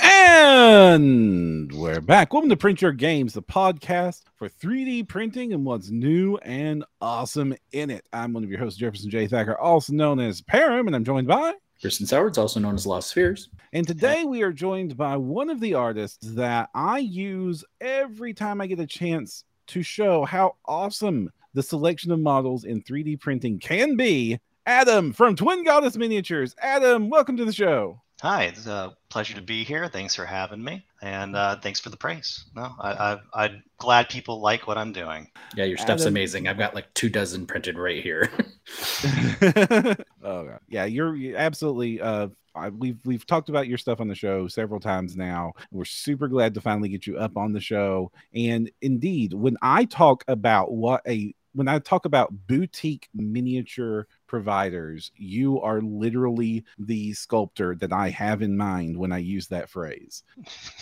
And we're back. Welcome to Print Your Games, the podcast for 3D printing and what's new and awesome in it. I'm one of your hosts, Jefferson J. Thacker, also known as Param, and I'm joined by Kristen Sowards, also known as Lost Spheres. And today we are joined by one of the artists that I use every time I get a chance to show how awesome the selection of models in 3D printing can be. Adam from Twin Goddess Miniatures. Adam, welcome to the show. Hi, it's a pleasure to be here. Thanks for having me, and uh, thanks for the praise. No, I, I, am glad people like what I'm doing. Yeah, your stuff's Adam. amazing. I've got like two dozen printed right here. oh yeah, you're, you're absolutely. Uh, I, we've we've talked about your stuff on the show several times now. We're super glad to finally get you up on the show. And indeed, when I talk about what a when I talk about boutique miniature providers, you are literally the sculptor that I have in mind when I use that phrase.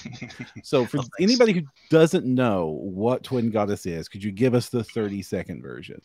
so, for well, anybody who doesn't know what Twin Goddess is, could you give us the 30 second version?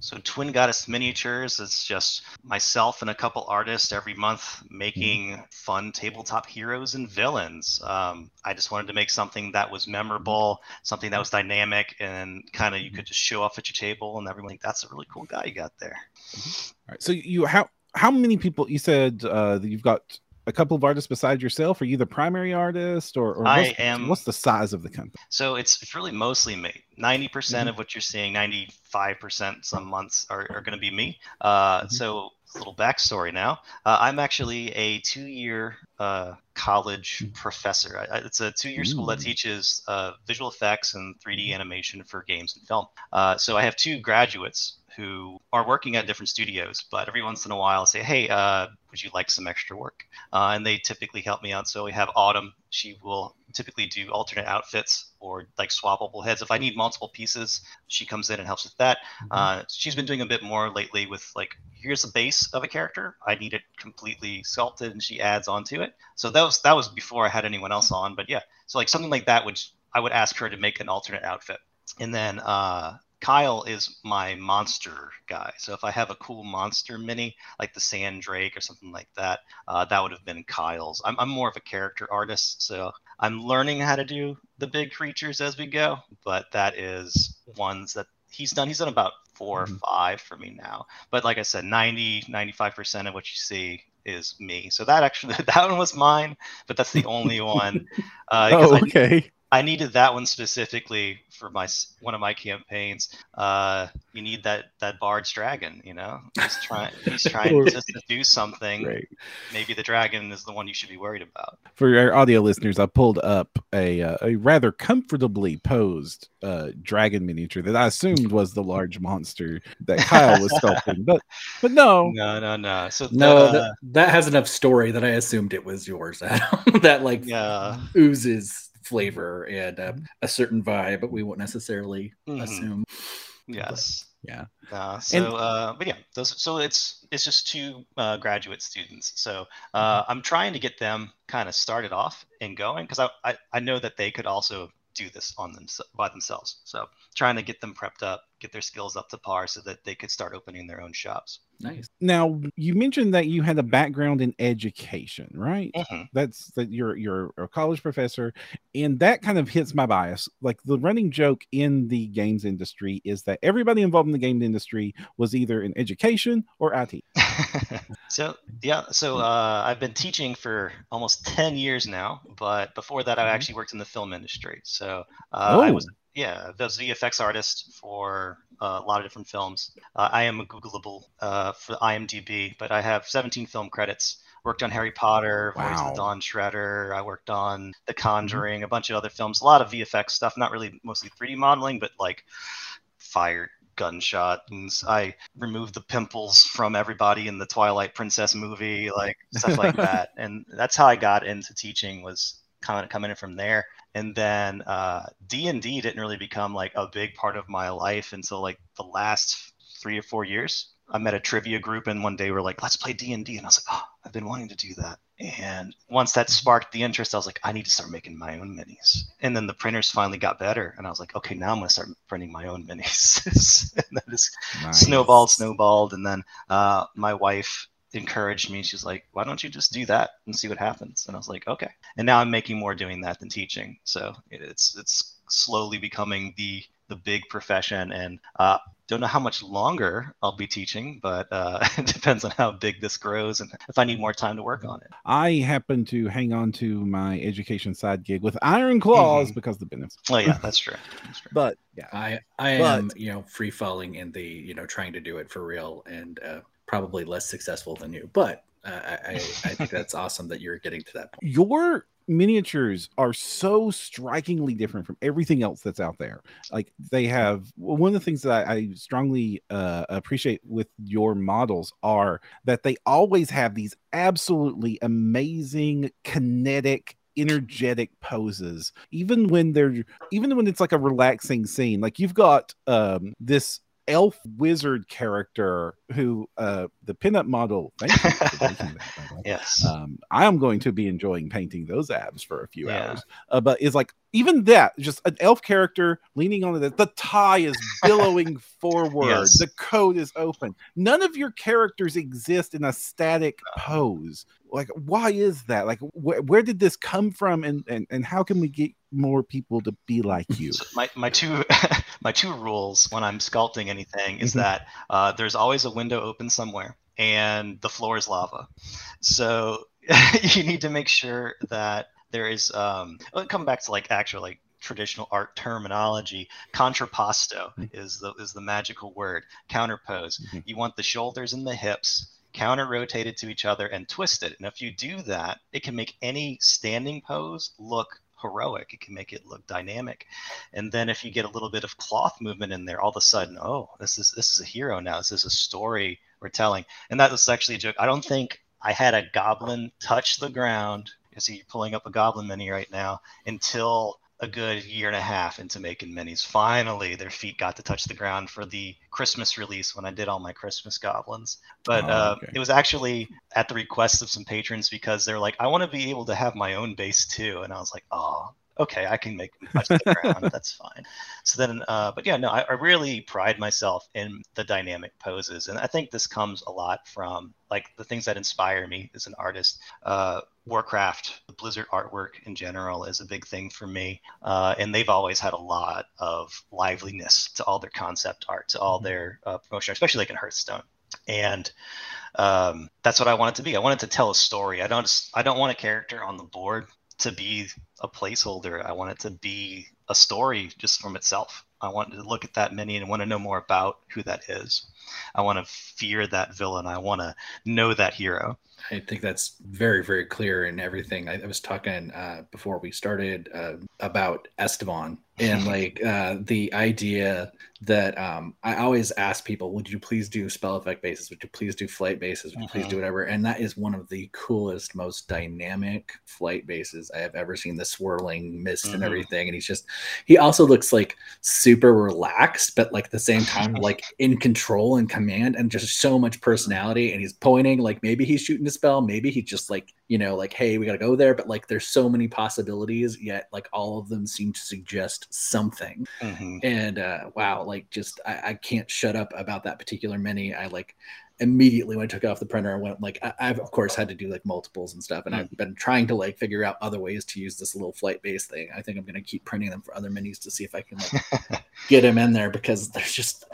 So, Twin Goddess Miniatures, it's just myself and a couple artists every month making mm-hmm. fun tabletop heroes and villains. Um, I just wanted to make something that was memorable, something that was dynamic, and kind of you could just show off at your table, and everyone like, that's a really cool guy you got there. All right. So you how how many people you said uh, that you've got a couple of artists besides yourself? Are you the primary artist, or, or I am? What's the size of the company? So it's it's really mostly me. 90 percent mm-hmm. of what you're seeing, ninety five percent some months are, are going to be me. Uh, mm-hmm. So little backstory now. Uh, I'm actually a two-year uh, college mm. professor. I, it's a two-year school that teaches uh, visual effects and 3D animation for games and film. Uh, so I have two graduates who are working at different studios, but every once in a while say, "Hey, uh, would you like some extra work?" Uh, and they typically help me out. So we have Autumn. She will typically do alternate outfits or like swappable heads. If I need multiple pieces, she comes in and helps with that. Mm-hmm. Uh, she's been doing a bit more lately with like, here's the base of a character. I need it completely sculpted, and she adds onto it. So that was that was before I had anyone else on. But yeah, so like something like that, which I would ask her to make an alternate outfit. And then uh, Kyle is my monster guy. So if I have a cool monster mini, like the Sand Drake or something like that, uh, that would have been Kyle's. I'm, I'm more of a character artist, so I'm learning how to do the big creatures as we go. But that is ones that he's done. He's done about 4 mm-hmm. or five for me now. But like I said, 90, 95% of what you see is me. So that actually, that one was mine, but that's the only one. Uh, oh, okay. I needed that one specifically for my one of my campaigns. Uh, you need that that bard's dragon. You know, he's trying he's trying to, to do something. Right. Maybe the dragon is the one you should be worried about. For our audio listeners, I pulled up a uh, a rather comfortably posed uh, dragon miniature that I assumed was the large monster that Kyle was sculpting, but but no, no, no, no. So no, the, that, that, has enough story that I assumed it was yours. Adam. that like yeah. oozes flavor and uh, a certain vibe, but we won't necessarily mm-hmm. assume. Yes. But, yeah. Uh, so, and, uh, but yeah, those, so it's it's just two uh, graduate students. So uh, mm-hmm. I'm trying to get them kind of started off and going because I, I I know that they could also do this on them by themselves. So trying to get them prepped up, get their skills up to par so that they could start opening their own shops. Nice. Now you mentioned that you had a background in education, right? Mm-hmm. That's that you're you're a college professor, and that kind of hits my bias. Like the running joke in the games industry is that everybody involved in the game industry was either in education or IT. So yeah, so uh, I've been teaching for almost ten years now, but before that, I mm-hmm. actually worked in the film industry. So uh, oh. I was yeah, the VFX artist for uh, a lot of different films. Uh, I am a Googleable uh, for IMDb, but I have 17 film credits. Worked on Harry Potter, wow. Voyage of the Dawn Treader. I worked on The mm-hmm. Conjuring, mm-hmm. a bunch of other films. A lot of VFX stuff, not really mostly 3D modeling, but like fire gunshot and I removed the pimples from everybody in the Twilight Princess movie, like stuff like that. And that's how I got into teaching was kind of coming in from there. And then uh, d&d didn't really become like a big part of my life until like the last three or four years. I met a trivia group and one day we are like let's play d&d and i was like oh i've been wanting to do that and once that sparked the interest i was like i need to start making my own minis and then the printers finally got better and i was like okay now i'm going to start printing my own minis and that just nice. snowballed snowballed and then uh, my wife encouraged me. She's like, "Why don't you just do that and see what happens?" And I was like, "Okay." And now I'm making more doing that than teaching. So it's it's slowly becoming the the big profession and uh, don't know how much longer I'll be teaching, but uh, it depends on how big this grows and if I need more time to work on it. I happen to hang on to my education side gig with iron claws mm-hmm. because the business. Oh yeah, that's true. that's true. But yeah, I I but, am you know free falling in the you know trying to do it for real and uh, probably less successful than you, but uh, I, I think that's awesome that you're getting to that point. Your miniatures are so strikingly different from everything else that's out there. Like they have one of the things that I, I strongly uh, appreciate with your models are that they always have these absolutely amazing kinetic energetic poses even when they're even when it's like a relaxing scene like you've got um this elf wizard character who uh the pinup model thank you for that, yes. Um i am going to be enjoying painting those abs for a few yeah. hours. Uh, but is like even that just an elf character leaning on the the tie is billowing forward. Yes. the coat is open. None of your characters exist in a static pose like why is that like wh- where did this come from and, and and how can we get more people to be like you so my, my two my two rules when i'm sculpting anything is mm-hmm. that uh, there's always a window open somewhere and the floor is lava so you need to make sure that there is um come back to like actual like traditional art terminology contrapposto mm-hmm. is the is the magical word counterpose mm-hmm. you want the shoulders and the hips counter rotated to each other and twisted. And if you do that it can make any standing pose look heroic. It can make it look dynamic. And then if you get a little bit of cloth movement in there all of a sudden oh this is this is a hero now. This is a story we're telling. And that was actually a joke. I don't think i had a goblin touch the ground. You see you're pulling up a Goblin Mini right now until a good year and a half into making minis. Finally, their feet got to touch the ground for the Christmas release when I did all my Christmas goblins. But oh, uh, okay. it was actually at the request of some patrons because they're like, I want to be able to have my own base too. And I was like, oh, okay, I can make touch the ground. That's fine. So then, uh, but yeah, no, I, I, really pride myself in the dynamic poses, and I think this comes a lot from like the things that inspire me as an artist. Uh, Warcraft, the Blizzard artwork in general is a big thing for me, uh, and they've always had a lot of liveliness to all their concept art, to all mm-hmm. their uh, promotion, especially like in Hearthstone, and um, that's what I want it to be. I want it to tell a story. I don't. I don't want a character on the board to be a placeholder. I want it to be a story just from itself. I want to look at that mini and want to know more about who that is. I want to fear that villain. I want to know that hero. I think that's very, very clear in everything. I, I was talking uh, before we started uh, about Esteban and like uh, the idea that um, I always ask people, would you please do spell effect bases? Would you please do flight bases? Would you please do uh-huh. whatever? And that is one of the coolest, most dynamic flight bases I have ever seen. The swirling mist and mm-hmm. everything. And he's just, he also looks like super relaxed, but like at the same time, like in control and command and just so much personality. And he's pointing, like maybe he's shooting a spell, maybe he just like, you know, like, hey, we got to go there. But like there's so many possibilities, yet like all of them seem to suggest something. Mm-hmm. And uh, wow, like just I, I, can't shut up about that particular mini. I like immediately when I took off the printer, I went like I, have of course had to do like multiples and stuff, and mm-hmm. I've been trying to like figure out other ways to use this little flight base thing. I think I'm gonna keep printing them for other minis to see if I can like get them in there because there's just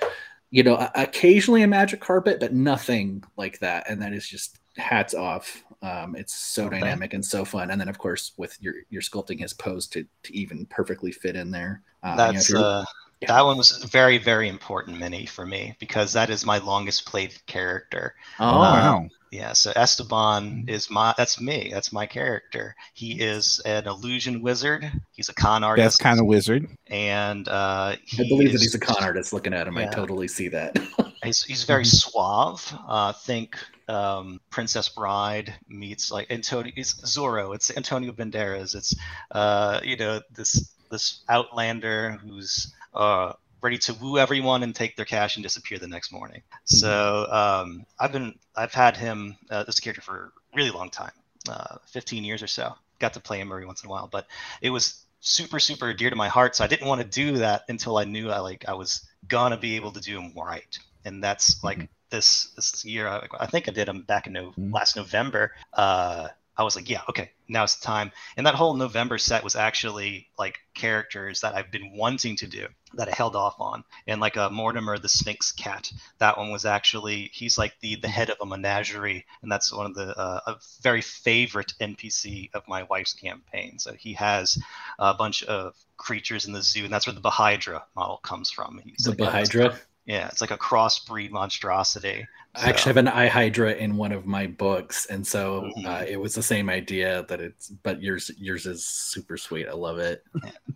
you know occasionally a magic carpet, but nothing like that, and that is just hats off um, it's so okay. dynamic and so fun. And then, of course, with your your sculpting his pose to to even perfectly fit in there. Uh, That's you know, uh, yeah. that one was very very important mini for me because that is my longest played character. Oh um, wow! Yeah, so Esteban mm-hmm. is my that's me. That's my character. He is an illusion wizard. He's a con artist. That's kind of wizard. And uh, I believe is, that he's a con artist. Looking at him, yeah. I totally see that. he's, he's very mm-hmm. suave. Uh, think um, Princess Bride meets like Antonio. It's Zorro. It's Antonio Banderas. It's uh, you know this this outlander who's uh, ready to woo everyone and take their cash and disappear the next morning. Mm-hmm. So um, I've been I've had him uh, this character for a really long time, uh, 15 years or so. Got to play him every once in a while, but it was super super dear to my heart. So I didn't want to do that until I knew I like I was gonna be able to do him right and that's like mm-hmm. this this year. I, I think I did them back in no, Mhm. last November. Uh, I was like, yeah, okay, now it's time. And that whole November set was actually like characters that I've been wanting to do that I held off on. And like uh, Mortimer the Sphinx Cat, that one was actually he's like the the head of a menagerie, and that's one of the uh, a very favorite NPC of my wife's campaign. So he has a bunch of creatures in the zoo, and that's where the Bahydra model comes from. He's The like a- Bahydra. yeah, it's like a crossbreed monstrosity. I actually have an eye hydra in one of my books, and so uh, Mhm. it was the same idea that it's. But yours, yours is super sweet. I love it.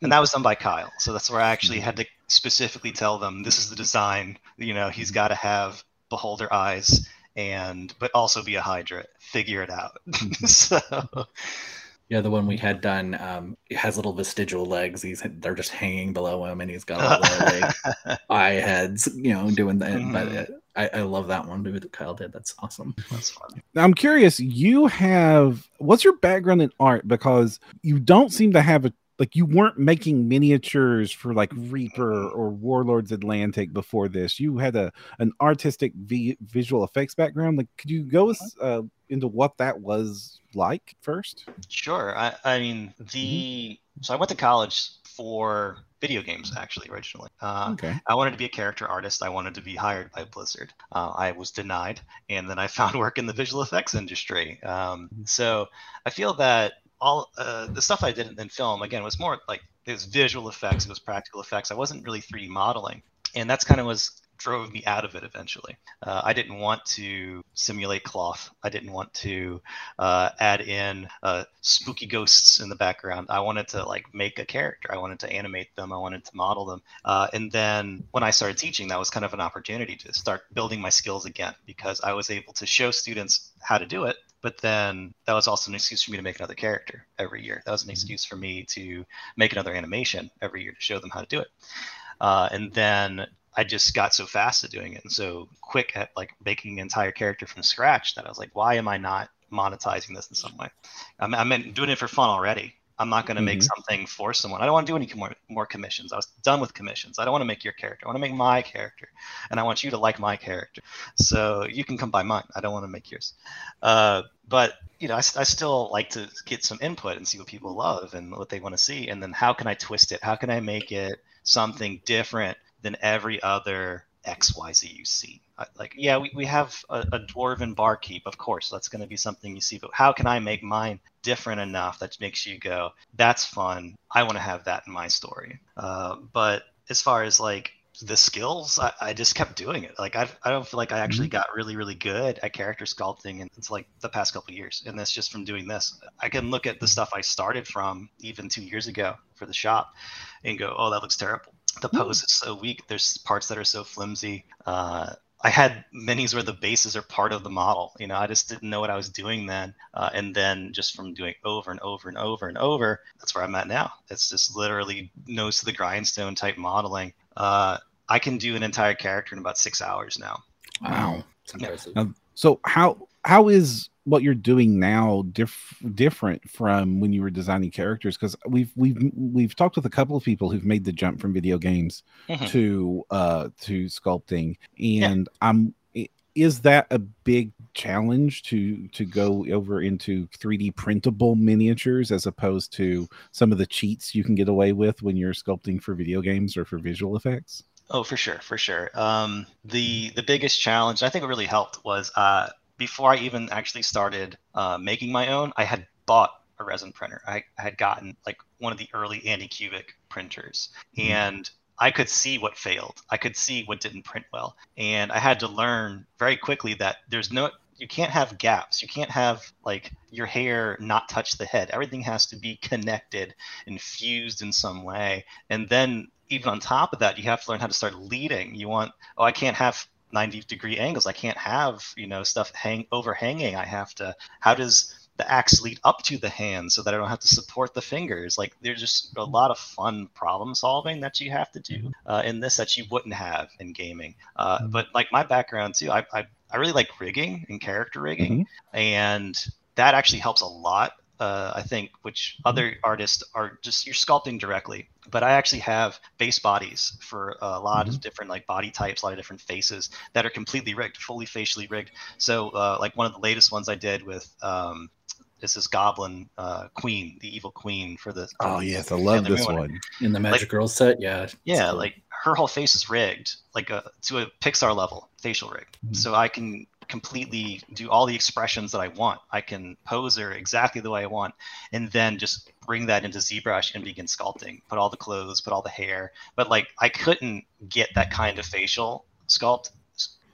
and that was done by Kyle. So that's where I actually Mm-hmm. had to specifically tell them this is the design. You know, he's got to have beholder eyes and but also be a Hydra. Figure it out. so Yeah, the one we had done um, it has little vestigial legs. He's they're just hanging below him, and he's got all the like, eye heads, you know, doing that. But Mhm. I, I love that one that Kyle did. That's awesome. that's fun. Now, I'm curious. You have what's your background in art? Because you don't seem to have a like you weren't making miniatures for like Reaper or Warlords Atlantic before this. You had a an artistic vi- visual effects background. Like, could you go uh, into what that was like first? Sure. I, I mean the so I went to college for video games actually originally. Uh, Okay. I wanted to be a character artist. I wanted to be hired by Blizzard. Uh, I was denied, and then I found work in the visual effects industry. Um, so I feel that all uh, the stuff I did in film again was more like it was visual effects, it was practical effects. I wasn't really 3D modeling, and that's kind of was drove me out of it eventually. Uh, I didn't want to simulate cloth. I didn't want to uh, add in uh, spooky ghosts in the background. I wanted to like make a character. I wanted to animate them. I wanted to model them. Uh, and then when I started teaching, that was kind of an opportunity to start building my skills again because I was able to show students how to do it. But then that was also an excuse for me to make another character every year. That was an excuse for me to make another animation every year to show them how to do it. Uh, and then I just got so fast at doing it and so quick at like making an entire character from scratch that I was like, why am I not monetizing this in some way? I'm, I'm doing it for fun already. I'm not going to make Mhm. something for someone. I don't want to do any more, more commissions. I was done with commissions. I don't want to make your character. I want to make my character, and I want you to like my character. So you can come by mine. I don't want to make yours. Uh, but you know, I, I still like to get some input and see what people love and what they want to see, and then how can I twist it? How can I make it something different than every other XYZ you see? Uh, like, yeah, we, we have a, a dwarven barkeep, of course. That's going to be something you see, but how can I make mine different enough that makes you go, that's fun. I want to have that in my story. Uh, but as far as like the skills, I, I just kept doing it. Like I, I don't feel like I actually mm-hmm. got really, really good at character sculpting until like the past couple of years. And that's just from doing this. I can look at the mm-hmm. stuff I started from even two years ago for the shop and go, oh, that looks terrible. The pose is so weak. There's parts that are so flimsy. Uh, I had minis where the bases are part of the model. You know, I just didn't know what I was doing then. Uh, and then just from doing over and over and over and over, that's where I'm at now. It's just literally nose to the grindstone type modeling. Uh, I can do an entire character in about six hours now. Wow. It's impressive. Um, so how how is what you're doing now diff- different from when you were designing characters? Because we've we've we've talked with a couple of people who've made the jump from video games Mhm. to uh to sculpting, and I'm is that a big challenge to to go over into 3D printable miniatures as opposed to some of the cheats you can get away with when you're sculpting for video games or for visual effects? Oh, for sure, for sure. Um, the the biggest challenge I think what really helped was uh, before I even actually started uh, making my own, I had bought a resin printer. I, I had gotten like one of the early Anycubic printers, Mhm. and I could see what failed. I could see what didn't print well, and I had to learn very quickly that there's no you can't have gaps. You can't have like your hair not touch the head. Everything has to be connected and fused in some way. And then even on top of that, you have to learn how to start leading. You want, oh, I can't have 90 degree angles. I can't have, you know, stuff hang overhanging. I have to, how does the axe lead up to the hand so that I don't have to support the fingers? Like there's just a lot of fun problem solving that you have to do uh, in this that you wouldn't have in gaming. Uh, but like my background too, I, I, I really like rigging and character rigging. And that actually helps a lot uh, I think, which other artists are just you're sculpting directly. But I actually have base bodies for a lot Mhm. of different like body types, a lot of different faces that are completely rigged, fully facially rigged. So uh, like one of the latest ones I did with um, is this goblin uh, queen, the evil queen for the. Oh yes, I love this new one. In the Magic Girl set, yeah. Yeah, cool. like her whole face is rigged, like a to a Pixar level facial rig. Mhm. So I can completely do all the expressions that I want. I can pose her exactly the way I want, and then just bring that into ZBrush and begin sculpting. Put all the clothes, put all the hair. But like I couldn't get that kind of facial sculpt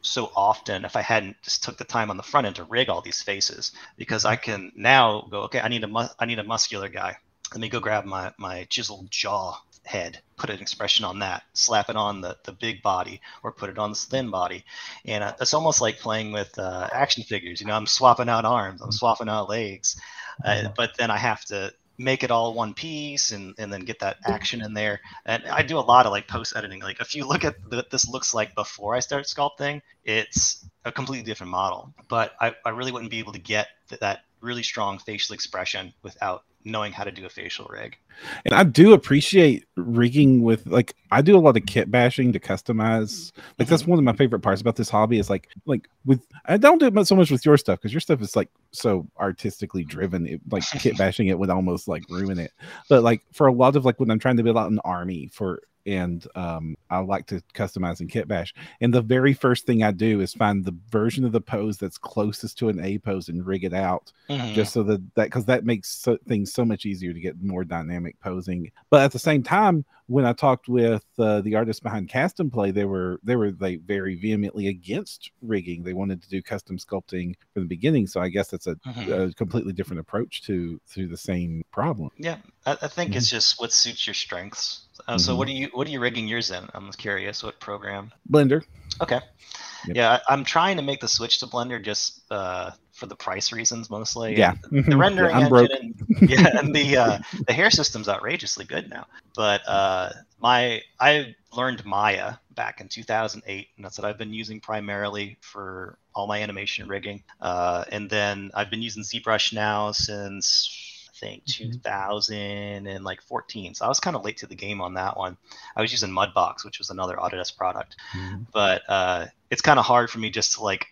so often if I hadn't just took the time on the front end to rig all these faces because I can now go okay I need a mu- I need a muscular guy let me go grab my my chiseled jaw head put an expression on that slap it on the the big body or put it on the thin body. And uh, it's almost like playing with uh, action figures you know i'm swapping out arms i'm swapping out legs uh, but then i have to make it all one piece and, and then get that action in there. And i do a lot of like post editing. Like if you look at what this looks like before i start sculpting it's a completely different model. But i, I really wouldn't be able to get th- that really strong facial expression without knowing how to do a facial rig And I do appreciate rigging with like I do a lot of kit bashing to customize. Like that's mm-hmm. one of my favorite parts about this hobby is like like with I don't do it so much with your stuff because your stuff is like so artistically driven. It, like kit bashing it would almost like ruin it. But like for a lot of like when I'm trying to build out an army for and um I like to customize in kit bash. And the very first thing I do is find the version of the pose that's closest to an A pose and rig it out just so that that because that makes so, things so much easier to get more dynamic posing but at the same time when i talked with uh, the artists behind cast and play they were they were like very vehemently against rigging they wanted to do custom sculpting from the beginning so i guess that's a, Mhm. a completely different approach to to the same problem Yeah, I, I think it's just what suits your strengths. Uh, So what are you what are you rigging yours in? I'm curious. What program? blender Okay. Yep. Yeah, I, I'm trying to make the switch to Blender just uh, for the price reasons mostly. yeah The rendering i'm broke engine and, yeah, and the uh, the hair system's outrageously good now. But uh, my I learned Maya back in 2008, and that's what I've been using primarily for all my animation rigging. Uh, and then I've been using ZBrush now since I think Mhm. 2000 and like 14. So I was kind of late to the game on that one. I was using Mudbox, which was another Autodesk product Mhm. but uh, it's kind of hard for me just to like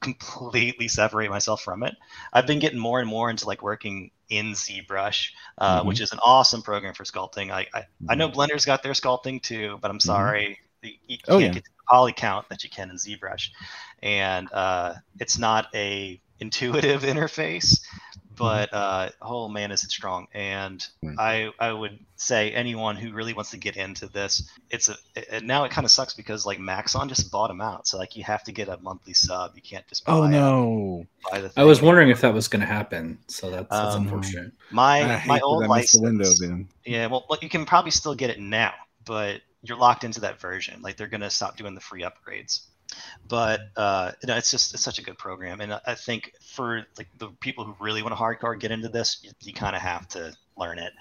completely separate myself from it. I've been getting more and more into like working in ZBrush, uh, Mhm. which is an awesome program for sculpting. I, I, I know Blender's got their sculpting too, but I'm sorry, you, you Oh, can't yeah. get the poly count that you can in ZBrush, and uh, it's not a intuitive interface. But uh, oh man, is it strong! And Mm. I I would say anyone who really wants to get into this, it's a it, now it kind of sucks because like Maxon just bought them out, so like you have to get a monthly sub. You can't just buy, oh a- no buy the I was wondering if that was going to happen. So that's, that's Um, unfortunate. I my hate my old I missed the license. window then Yeah, well, you can probably still get it now, but you're locked into that version. Like they're gonna stop doing the free upgrades. But uh, you know, it's just it's such a good program, and I- think for like the people who really want to hardcore get into this, you, you kind of have to learn it.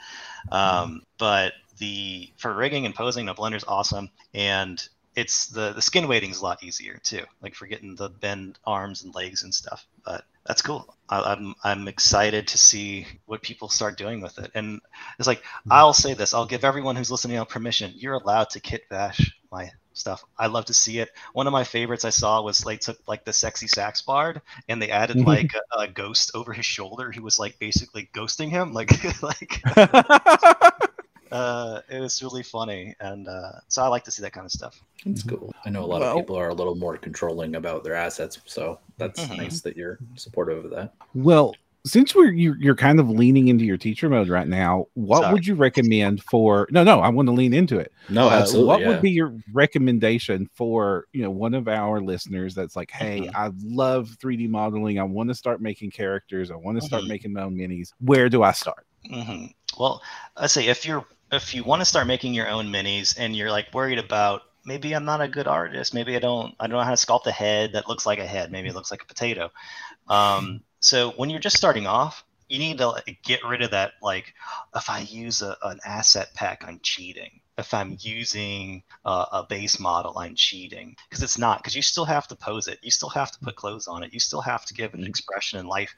Um, but the for rigging and posing, the Blender's awesome, and it's the the skin weighting's a lot easier too. Like for getting the bend arms and legs and stuff. But that's cool. I, I'm I'm excited to see what people start doing with it. And it's like I'll say this. I'll give everyone who's listening on permission. You're allowed to kit bash my stuff. I love to see it. One of my favorites I saw was they took like the sexy sax bard and they added Mhm. like a, a ghost over his shoulder. He was like basically ghosting him. Like like uh, it was really funny. And uh, so I like to see that kind of stuff. That's cool. I know a lot Well- of people are a little more controlling about their assets. So that's Mhm. nice that you're supportive of that. Well, since we're you're, you're kind of leaning into your teacher mode right now, what Sorry. would you recommend for? No, no, I want to lean into it. No, Uh, absolutely. what yeah. would be your recommendation for you know one of our listeners that's like, hey, Mhm. I love 3D modeling. I want to start making characters. I want to start Mhm. making my own minis. Where do I start? hmm Well, I say if you're if you want to start making your own minis and you're like worried about maybe I'm not a good artist, maybe I don't I don't know how to sculpt a head that looks like a head, maybe it looks like a potato. Um, so when you're just starting off, you need to like, get rid of that like if I use a, an asset pack, I'm cheating. If I'm using a, a base model, I'm cheating. Because it's not because you still have to pose it, you still have to put clothes on it, you still have to give an mm-hmm. expression and life.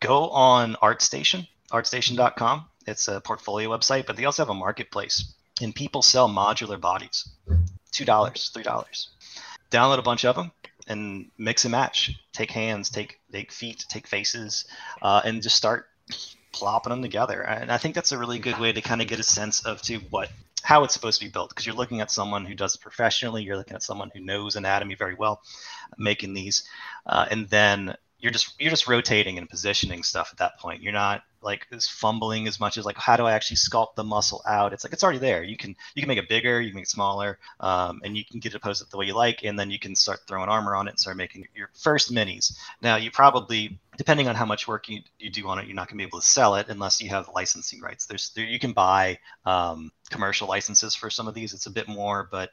Go on ArtStation, artstation.com. It's a portfolio website, but they also have a marketplace, and people sell modular bodies, two dollars, three dollars. Download a bunch of them and mix and match. Take hands, take take feet, take faces, uh, and just start plopping them together. And I think that's a really good way to kind of get a sense of to what how it's supposed to be built because you're looking at someone who does it professionally you're looking at someone who knows anatomy very well making these uh, and then you're just you're just rotating and positioning stuff at that point you're not like as fumbling as much as like how do i actually sculpt the muscle out it's like it's already there you can you can make it bigger you can make it smaller um, and you can get it posted the way you like and then you can start throwing armor on it and start making your first minis now you probably depending on how much work you, you do on it, you're not going to be able to sell it unless you have licensing rights. There's there, you can buy um, commercial licenses for some of these. It's a bit more, but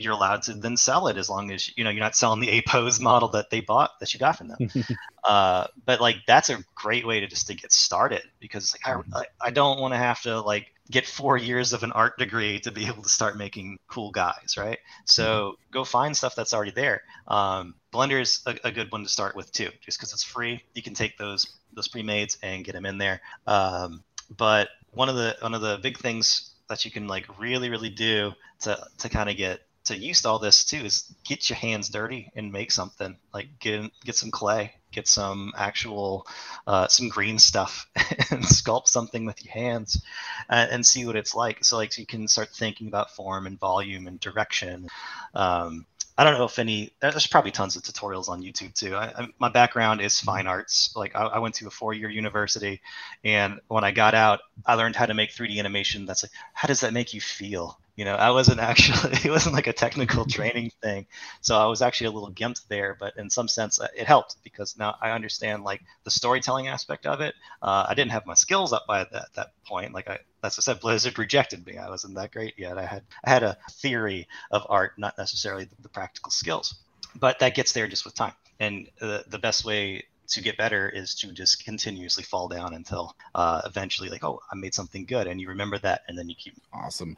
you're allowed to then sell it as long as you know you're not selling the apos model that they bought that you got from them. Uh, but like that's a great way to just to get started because like i, I don't want to have to like get four years of an art degree to be able to start making cool guys right? So mm-hmm. go find stuff that's already there. Um, blender is a, a, good one to start with too just because it's free. You can take those those pre-mades and get them in there. Um, but one of the one of the big things that you can like really really do to to kind of get to use all this too is get your hands dirty and make something like get get some clay get some actual uh, some green stuff and sculpt something with your hands and, and, see what it's like so like so you can start thinking about form and volume and direction um, I don't know if any. There's probably tons of tutorials on YouTube too. I, I, my background is fine arts. Like I, I went to a four-year university, and when I got out, I learned how to make 3D animation. That's like, how does that make you feel? You know i wasn't actually it wasn't like a technical training thing. So i was actually a little gimped there but in some sense uh, it helped because now i understand like the storytelling aspect of it. Uh, i didn't have my skills up by that, that point. Like i that's what I said blizzard rejected me. I wasn't that great yet. I had i had a theory of art not necessarily the, the practical skills. But that gets there just with time. And uh, the best way to get better is to just continuously fall down until uh, eventually like oh i made something good. And you remember that and then you keep awesome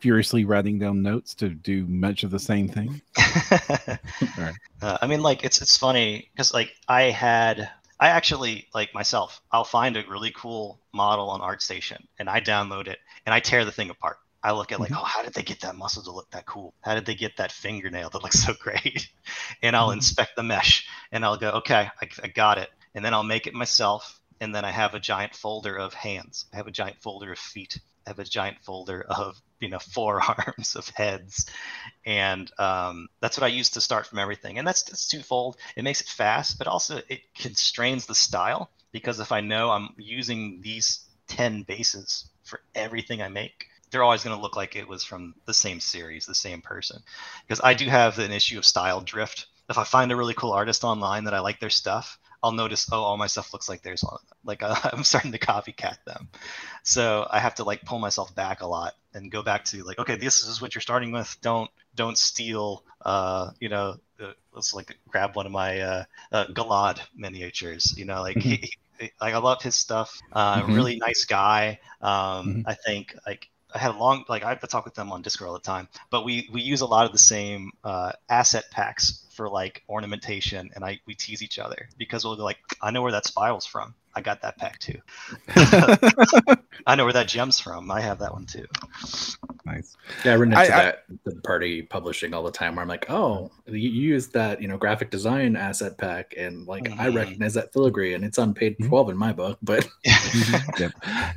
furiously writing down notes to do much of the same thing right. uh, i mean like it's it's funny because like i had i actually like myself i'll find a really cool model on artstation and i download it and i tear the thing apart I look at like, mm-hmm. oh, how did they get that muscle to look that cool? How did they get that fingernail that looks so great? and I'll mm-hmm. inspect the mesh and I'll go, okay, I, I got it. And then I'll make it myself. And then I have a giant folder of hands. I have a giant folder of feet. Have a giant folder of you know forearms of heads and um, that's what i use to start from everything and that's, that's twofold it makes it fast but also it constrains the style because if i know i'm using these 10 bases for everything i make they're always going to look like it was from the same series, the same person. Because I do have an issue of style drift. If I find a really cool artist online that I like their stuff, I'll notice, oh, all my stuff looks like theirs. Like uh, I'm starting to copycat them. So I have to like pull myself back a lot and go back to like, okay, this is what you're starting with. Don't don't steal. Uh, you know, uh, let's like grab one of my uh, uh Gilad miniatures. You know, like mm-hmm. he, like I love his stuff. Uh, mm-hmm. Really nice guy. Um, mm-hmm. I think like I had a long like I have to talk with them on Discord all the time, but we we use a lot of the same uh, asset packs for like ornamentation, and I we tease each other because we'll be like, I know where that spiral's from. I got that pack too. I know where that gem's from. I have that one too. Nice. Yeah, I run into I, that I, party publishing all the time where I'm like, oh, you use that, you know, graphic design asset pack, and like mm-hmm. I recognize that filigree, and it's on page mm-hmm. 12 in my book, but yeah.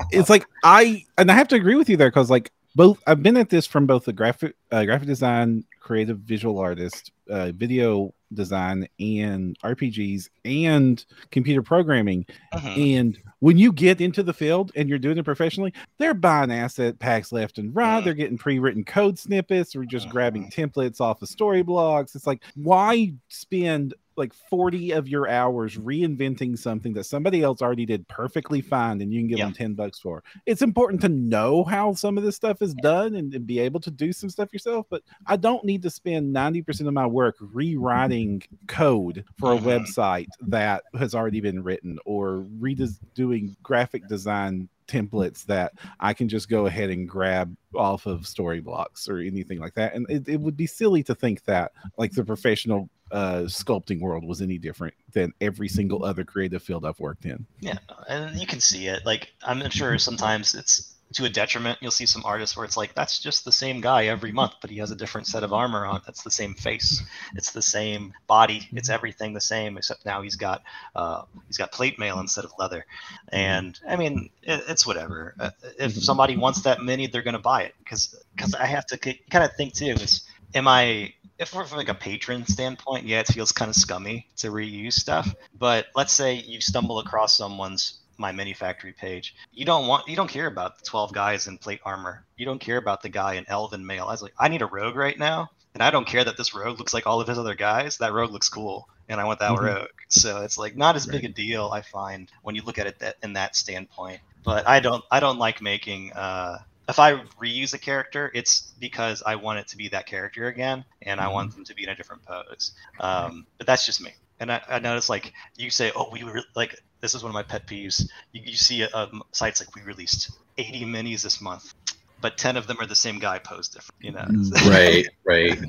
it's like I and I have to agree with you there because like both I've been at this from both the graphic uh, graphic design, creative visual artist, uh, video design, and RPGs and computer programming. Uh-huh. And when you get into the field and you're doing it professionally, they're buying asset packs left and right. Uh-huh. They're getting pre-written code snippets or just uh-huh. grabbing templates off of Storyblocks. It's like why spend like 40 of your hours reinventing something that somebody else already did perfectly fine and you can give yeah. them 10 bucks for. It's important to know how some of this stuff is done and, and, be able to do some stuff yourself, but I don't need to spend 90% of my work rewriting code for a mm-hmm. website that has already been written or redoing graphic design templates that I can just go ahead and grab off of Storyblocks or anything like that. And it, it would be silly to think that like the professional uh, sculpting world was any different than every single other creative field I've worked in. Yeah, and you can see it. Like I'm sure sometimes it's to a detriment. You'll see some artists where it's like that's just the same guy every month, but he has a different set of armor on. That's the same face. It's the same body. It's everything the same, except now he's got uh, he's got plate mail instead of leather. And I mean, it, it's whatever. Uh, if somebody wants that mini, they're gonna buy it because because I have to kind of think too. Is am I if we're from like a patron standpoint, yeah, it feels kind of scummy to reuse stuff. But let's say you stumble across someone's MyMiniFactory page. You don't want you don't care about the 12 guys in plate armor. You don't care about the guy in elven mail. I was like, I need a rogue right now, and I don't care that this rogue looks like all of his other guys. That rogue looks cool, and I want that mm-hmm. rogue. So it's like not as right. big a deal I find when you look at it that, in that standpoint. But I don't I don't like making uh if I reuse a character, it's because I want it to be that character again, and I want mm-hmm. them to be in a different pose. Um, but that's just me. And I, I notice like you say, oh, we were like this is one of my pet peeves. You, you see uh, sites like we released 80 minis this month, but 10 of them are the same guy posed different. You know, mm, right, right.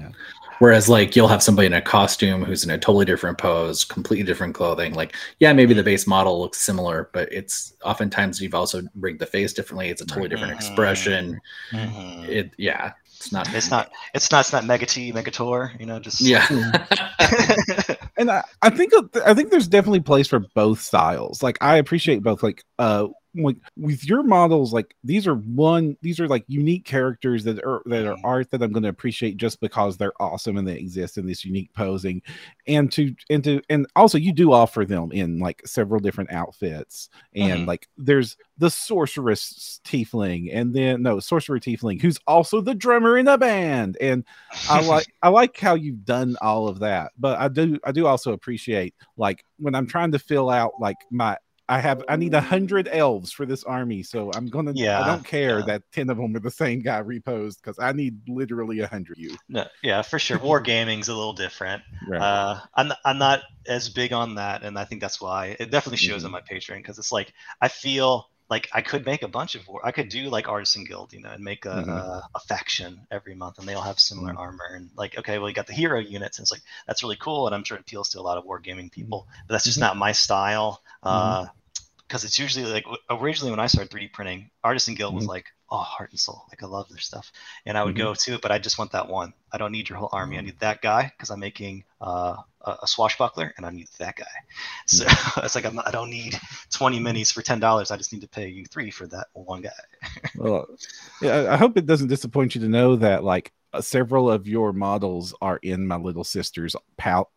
Yeah. Whereas like you'll have somebody in a costume who's in a totally different pose, completely different clothing. Like, yeah, maybe the base model looks similar, but it's oftentimes you've also rigged the face differently. It's a totally different mm-hmm. expression. Mm-hmm. It yeah, it's not it's not it's not it's not Mega T, Megator, you know, just Yeah. and I, I think I think there's definitely place for both styles. Like I appreciate both like uh like with your models like these are one these are like unique characters that are that are mm-hmm. art that i'm going to appreciate just because they're awesome and they exist in this unique posing and to and to and also you do offer them in like several different outfits and mm-hmm. like there's the sorceress tiefling and then no sorcerer tiefling who's also the drummer in the band and i like i like how you've done all of that but i do i do also appreciate like when i'm trying to fill out like my I have I need a hundred elves for this army, so I'm gonna. Yeah, I don't care yeah. that ten of them are the same guy reposed because I need literally a hundred. You. No, yeah, for sure. War gaming's a little different. Right. Uh, I'm I'm not as big on that, and I think that's why it definitely shows mm-hmm. on my Patreon because it's like I feel like I could make a bunch of war. I could do like Artisan Guild, you know, and make a, mm-hmm. a, a, faction every month, and they all have similar mm-hmm. armor. And like, okay, well, you got the hero units, and it's like that's really cool, and I'm sure it appeals to a lot of wargaming people. But that's just mm-hmm. not my style. Uh, because it's usually like originally when I started 3D printing, Artisan Guild was mm-hmm. like, oh, heart and soul. Like I love their stuff, and I would mm-hmm. go to it, but I just want that one. I don't need your whole army. I mm-hmm. need that guy because I'm making uh, a, swashbuckler, and I need that guy. So it's like I'm not, I don't need 20 minis for ten dollars. I just need to pay you three for that one guy. well, yeah, I hope it doesn't disappoint you to know that like uh, several of your models are in my little sister's pal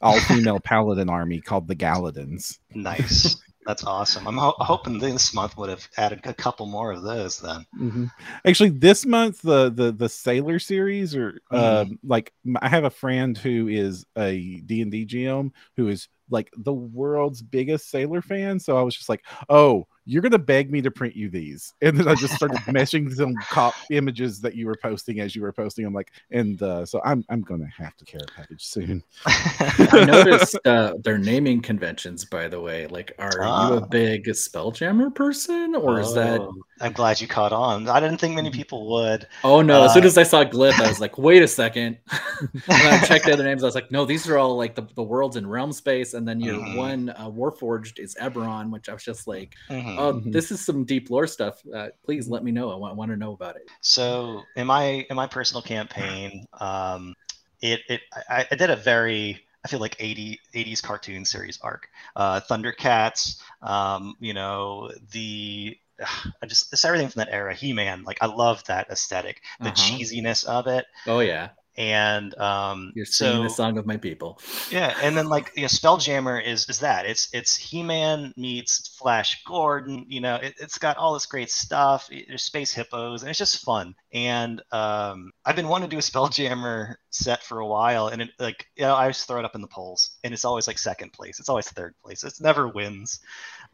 all female paladin army called the Galadins. Nice. That's awesome. I'm ho- hoping this month would have added a couple more of those then. Mm-hmm. Actually, this month the the the Sailor series, or mm. uh, like I have a friend who is a D and D GM who is like the world's biggest Sailor fan. So I was just like, oh, you're gonna beg me to print you these and then i just started meshing some cop images that you were posting as you were posting i'm like and uh, so i'm i'm gonna have to care package soon i noticed uh, their naming conventions by the way like are you a ah. big spelljammer person or oh, is that oh, i'm glad you caught on i didn't think many mm-hmm. people would oh no uh, as soon uh, as i saw Glyth i was like wait a second and i checked the other names i was like no these are all like the, the worlds in realm space and then your mm-hmm. one uh, warforged is eberron which i was just like mm-hmm oh, mm-hmm. this is some deep lore stuff. Uh, please let me know. I want, want to know about it. So in my in my personal campaign, um, it it I, I did a very I feel like 80, 80s cartoon series arc. Uh, Thundercats, um, you know, the I just it's everything from that era. He Man, like I love that aesthetic, the uh-huh. cheesiness of it. Oh yeah and um you're singing so, the song of my people. Yeah and then like you know spelljammer is is that. It's it's he-man meets flash gordon you know it, has got all this great stuff. There's space hippos and it's just fun. And um i've been wanting to do a spelljammer set for a while and it like you know i just throw it up in the polls and it's always like second place. It's always third place. It's never wins.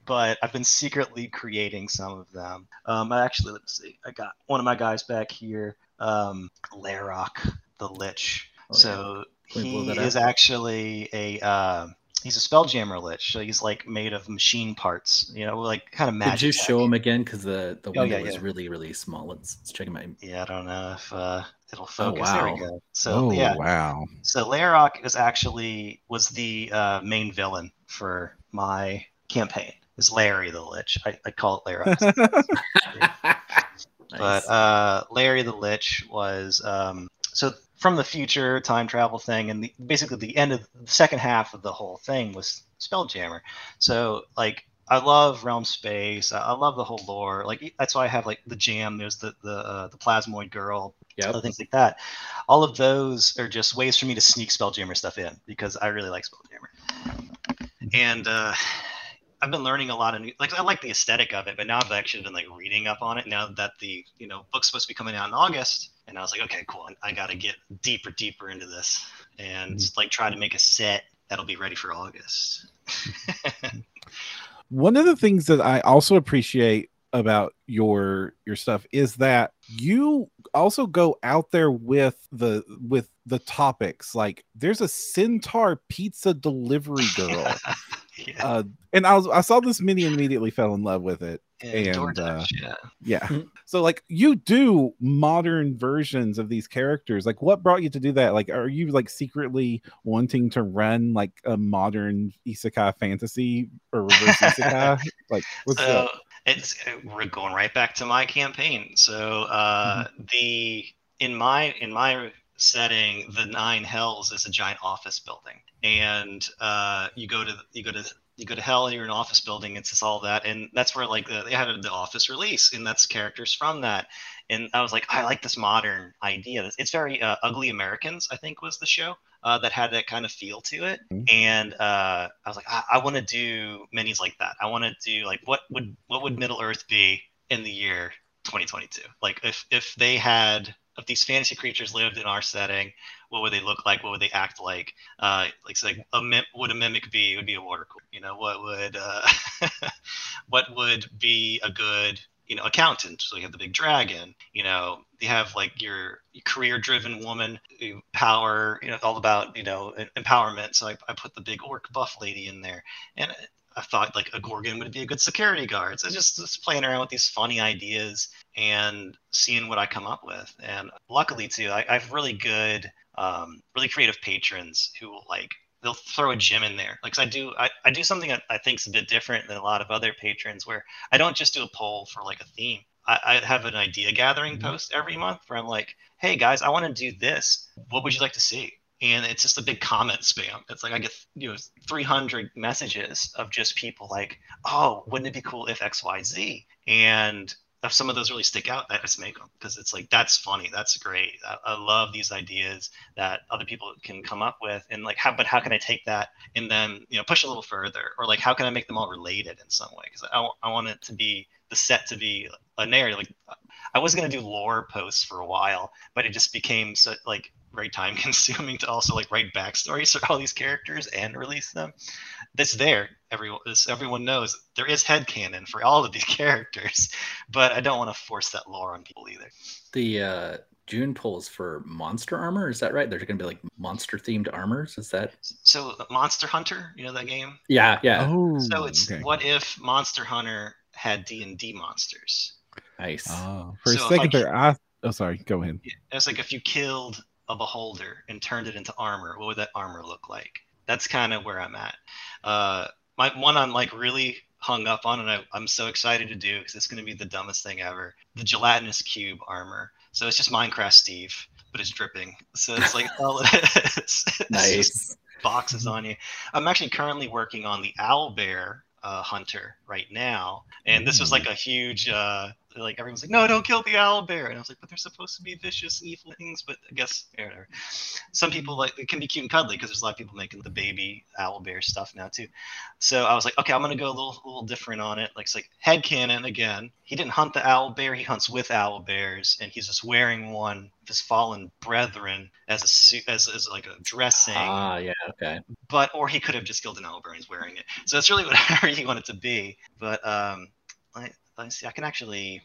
But I've been secretly creating some of them. Um, I actually, let me see, I got one of my guys back here, um, Larok the Lich. Oh, so yeah. he is actually a uh, he's a spelljammer lich, so he's like made of machine parts, you know, like kind of magic. Could you show him again? Because the the Oh, window yeah, is yeah. really really small. Let's let's check him out. Yeah, I don't know if uh, it'll focus. There we wow. go. So oh yeah, wow. so Larok is actually was the uh, main villain for my campaign. Is Larry the Lich? I, I call it Larok. But uh, Larry the Lich was um, so from the future time travel thing, and the, basically the end of the second half of the whole thing was Spelljammer. So like I love Realm Space. I, love the whole lore. Like that's why I have like the Jam. There's the the uh, the Plasmoid Girl. Other things like that. All of those are just ways for me to sneak Spelljammer stuff in because I really like Spelljammer. And uh, I've been learning a lot of new, like I like the aesthetic of it, but now I've actually been like reading up on it. Now that the you know book's supposed to be coming out in August, and I was like, okay, cool. I got to get deeper, deeper into this, and Mhm. like try to make a set that'll be ready for August. one of the things that I also appreciate about your your stuff is that you also go out there with the with the topics like there's a centaur pizza delivery girl yeah, uh and i was i saw this mini and immediately fell in love with it. And and, uh, yeah. yeah. Mhm. so like you do modern versions of these characters. Like what brought you to do that? Like are you like secretly wanting to run like a modern isekai fantasy or reverse isekai? Like what's so up? it's we're going right back to my campaign. So uh the in my in my setting the nine hells is a giant office building and uh you go to you go to you go to hell and you're in an office building it's just all that and that's where like the, they had the office release and that's characters from that and i was like i like this modern idea it's very uh, ugly americans i think was the show uh, that had that kind of feel to it Mhm. and uh, I was like, I, I want to do minis like that. I want to do like what would what would Middle Earth be in the year 2022? Like if if they had if these fantasy creatures lived in our setting, what would they look like? What would they act like? Uh, like so like a mim- would a mimic be? It would be a water cooler. You know what would uh, what would be a good you know accountant? So you have the big dragon. You know you have like your career driven woman power you know all about you know empowerment so I, I put the big orc buff lady in there and i thought like a gorgon would be a good security guard so just, just playing around with these funny ideas and seeing what i come up with and luckily too i, I have really good um, really creative patrons who will like they'll throw a gem in there Like i do I, I do something that i think is a bit different than a lot of other patrons where i don't just do a poll for like a theme I, I have an idea gathering Mhm. post every month where I'm like, hey guys, I want to do this. What would you like to see? And it's just a big comment spam. It's like I get you know 300 messages of just people like, oh, wouldn't it be cool if X Y Z? And if some of those really stick out, I just make them because it's like that's funny, that's great. I, I love these ideas that other people can come up with, and like how, but how can I take that and then you know push a little further, or like how can I make them all related in some way? Because I, I want it to be the set to be a narrative. Like I was gonna do lore posts for a while, but it just became so like very time consuming to also like write backstories for all these characters and release them. That's there. Everyone, as everyone knows, there is headcanon for all of these characters, but I don't want to force that lore on people either. The uh, June polls for monster armor. Is that right? There's going to be like monster themed armors. Is that? So Monster Hunter, you know that game? Yeah, yeah. Oh, So it's okay. what if Monster Hunter had D and D monsters? Nice. Oh, for So a second I- there, I oh sorry, go ahead. It's like if you killed a beholder and turned it into armor, what would that armor look like? That's kind of where I'm at. Uh, my one I'm like really hung up on, and I, I'm so excited to do because it's going to be the dumbest thing ever. The gelatinous cube armor. So it's just Minecraft Steve, but it's dripping. So it's like all it is. Nice. boxes on you. I'm actually currently working on the owl bear uh, hunter right now, and this was like a huge. Uh, like everyone's like, no, don't kill the owl bear, and I was like, but they're supposed to be vicious, evil things. But I guess whatever. Some people like it can be cute and cuddly because there's a lot of people making the baby owl bear stuff now too. So I was like, okay, I'm gonna go a little, a little different on it. Like it's like head canon again. He didn't hunt the owl bear. He hunts with owl bears, and he's just wearing one of his fallen brethren as a suit, as, as like a dressing Ah, yeah. Okay. but or he could have just killed an owl bear and he's wearing it. So it's really whatever you want it to be. But um, let me see. I can actually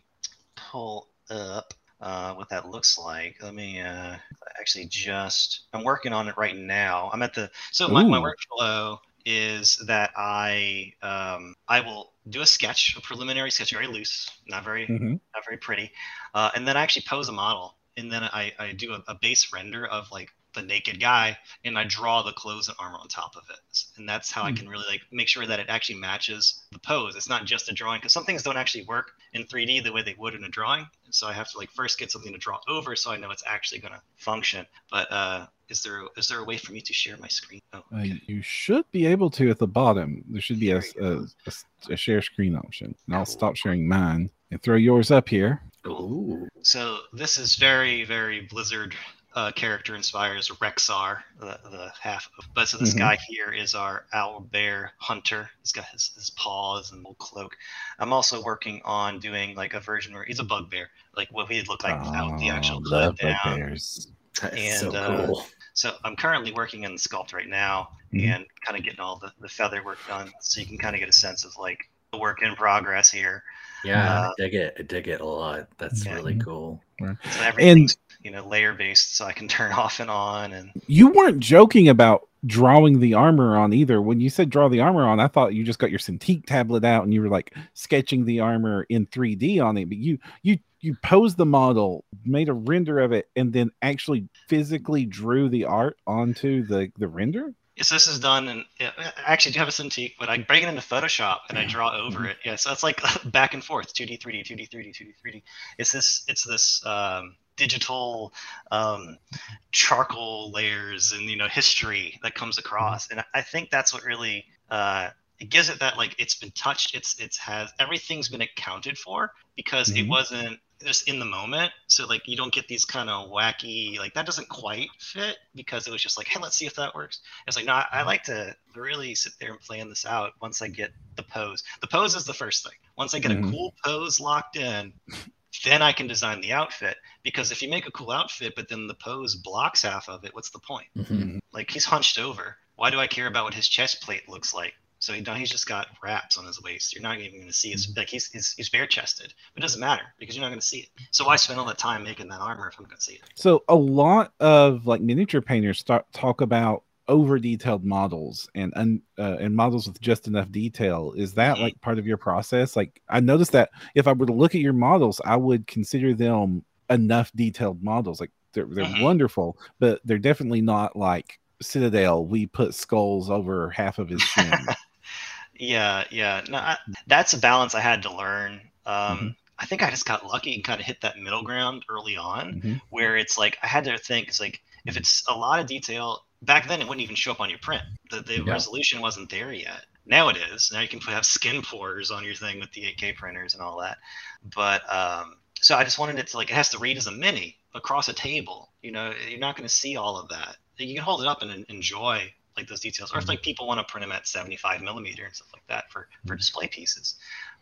pull up uh, what that looks like. Let me uh, actually just. I'm working on it right now. I'm at the so my, my workflow is that I um, I will do a sketch, a preliminary sketch, very loose, not very Mhm. not very pretty, uh, and then I actually pose a model, and then I, I do a, a base render of like the naked guy, and I draw the clothes and armor on top of it, and that's how I Hmm. can really like make sure that it actually matches the pose. It's not just a drawing because some things don't actually work in 3D the way they would in a drawing, so I have to like first get something to draw over so I know it's actually going to function. But uh, is there is there a way for me to share my screen? Oh, Uh, you should be able to at the bottom. There should be a, a, a- a share screen option. And I'll Cool. stop sharing mine and throw yours up here. Ooh. So this is very, very Blizzard uh, character inspired as Rexxar, the, the half. Of, but so this Mhm. guy here is our owl bear hunter. He's got his, his paws and little cloak. I'm also working on doing like a version where he's a bugbear, like what he'd look like without the actual Oh, love down. bugbears. Is so And, uh, cool. So I'm currently working on the sculpt right now Mhm. and kind of getting all the, the feather work done, so you can kind of get a sense of like the work in progress here. Yeah, uh, I dig it. I dig it a lot. That's Yeah. really cool. So everything's you know layer based, so I can turn off and on and You weren't joking about drawing the armor on either. When you said draw the armor on, I thought you just got your Cintiq tablet out and you were like sketching the armor in 3D on it. But you you you posed the model, made a render of it, and then actually physically drew the art onto the the render. Yes, this is done, and yeah, I actually do have a Cintiq, but I bring it into Photoshop and I draw over it. Yeah, so it's like back and forth, 2D, 3D, 2D, 3D, 2D, 3D. It's this, it's this um, digital um, charcoal layers and you know history that comes across, and I- I think that's what really uh, it gives it that like it's been touched, it's it's has everything's been accounted for because it Mhm. wasn't just in the moment. So like you don't get these kind of wacky like that doesn't quite fit because it was just like hey let's see if that works. It's like no I, I like to really sit there and plan this out once I get the pose. The pose is the first thing. Once I get Mhm. a cool pose locked in, then I can design the outfit. Because if you make a cool outfit but then the pose blocks half of it, what's the point? Mhm. Like he's hunched over. Why do I care about what his chest plate looks like? So know he's just got wraps on his waist. You're not even going to see his like he's he's, he's bare chested. But it doesn't matter because you're not going to see it. So why spend all that time making that armor if I'm going to see it? So a lot of like miniature painters start talk about over detailed models and un, uh, and models with just enough detail. Is that Mhm. like part of your process? Like I noticed that if I were to look at your models, I would consider them enough detailed models. Like they're they're Mhm. wonderful, but they're definitely not like Citadel. We put skulls over half of his chin. Yeah, yeah. No, I, that's a balance I had to learn. Um, Mhm. I think I just got lucky and kind of hit that middle ground early on, Mhm. where it's like I had to think. It's like if it's a lot of detail back then, it wouldn't even show up on your print. The, the Yeah. resolution wasn't there yet. Now it is. Now you can put, have skin pores on your thing with the 8K printers and all that. But um, so I just wanted it to like it has to read as a mini across a table. You know, you're not going to see all of that. You can hold it up and enjoy like those details, or if mm-hmm. like people want to print them at 75 millimeter and stuff like that for for mm-hmm. display pieces.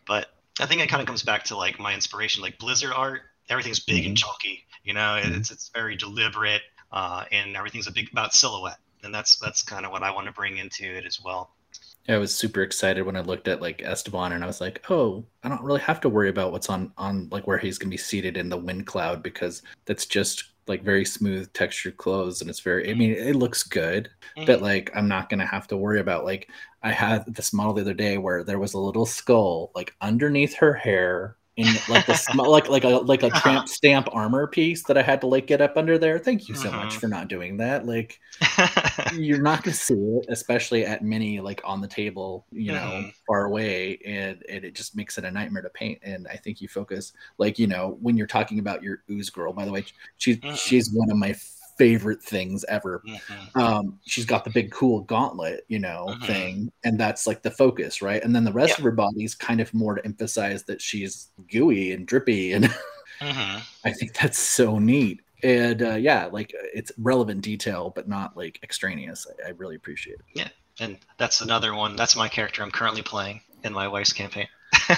But I think it kind of comes back to like my inspiration, like Blizzard art. Everything's big and mm-hmm. chunky. You know, it's it's very deliberate, uh, and everything's a big about silhouette, and that's that's kind of what I want to bring into it as well. I was super excited when I looked at like Esteban and I was like, oh, I don't really have to worry about what's on on like where he's gonna be seated in the wind cloud because that's just like very smooth textured clothes and it's very I mean it looks good, but mm-hmm. like I'm not gonna have to worry about like I had this model the other day where there was a little skull like underneath her hair in like the sm- like like a like a tramp stamp armor piece that I had to like get up under there. Thank you so much Mhm. for not doing that. Like you're not going to see it, especially at mini, like on the table, you know, Mhm. far away, and, and it just makes it a nightmare to paint. And I think you focus, like you know, when you're talking about your ooze girl. By the way, she's she's one of my favorite things ever. Mhm. Um, she's got the big cool gauntlet, you know, Mhm. thing, and that's like the focus, right? And then the rest Yeah. of her body's kind of more to emphasize that she's gooey and drippy, and Mhm. I think that's so neat. And uh, yeah, like it's relevant detail, but not like extraneous. I, I really appreciate it. Yeah, and that's another one. That's my character I'm currently playing in my wife's campaign.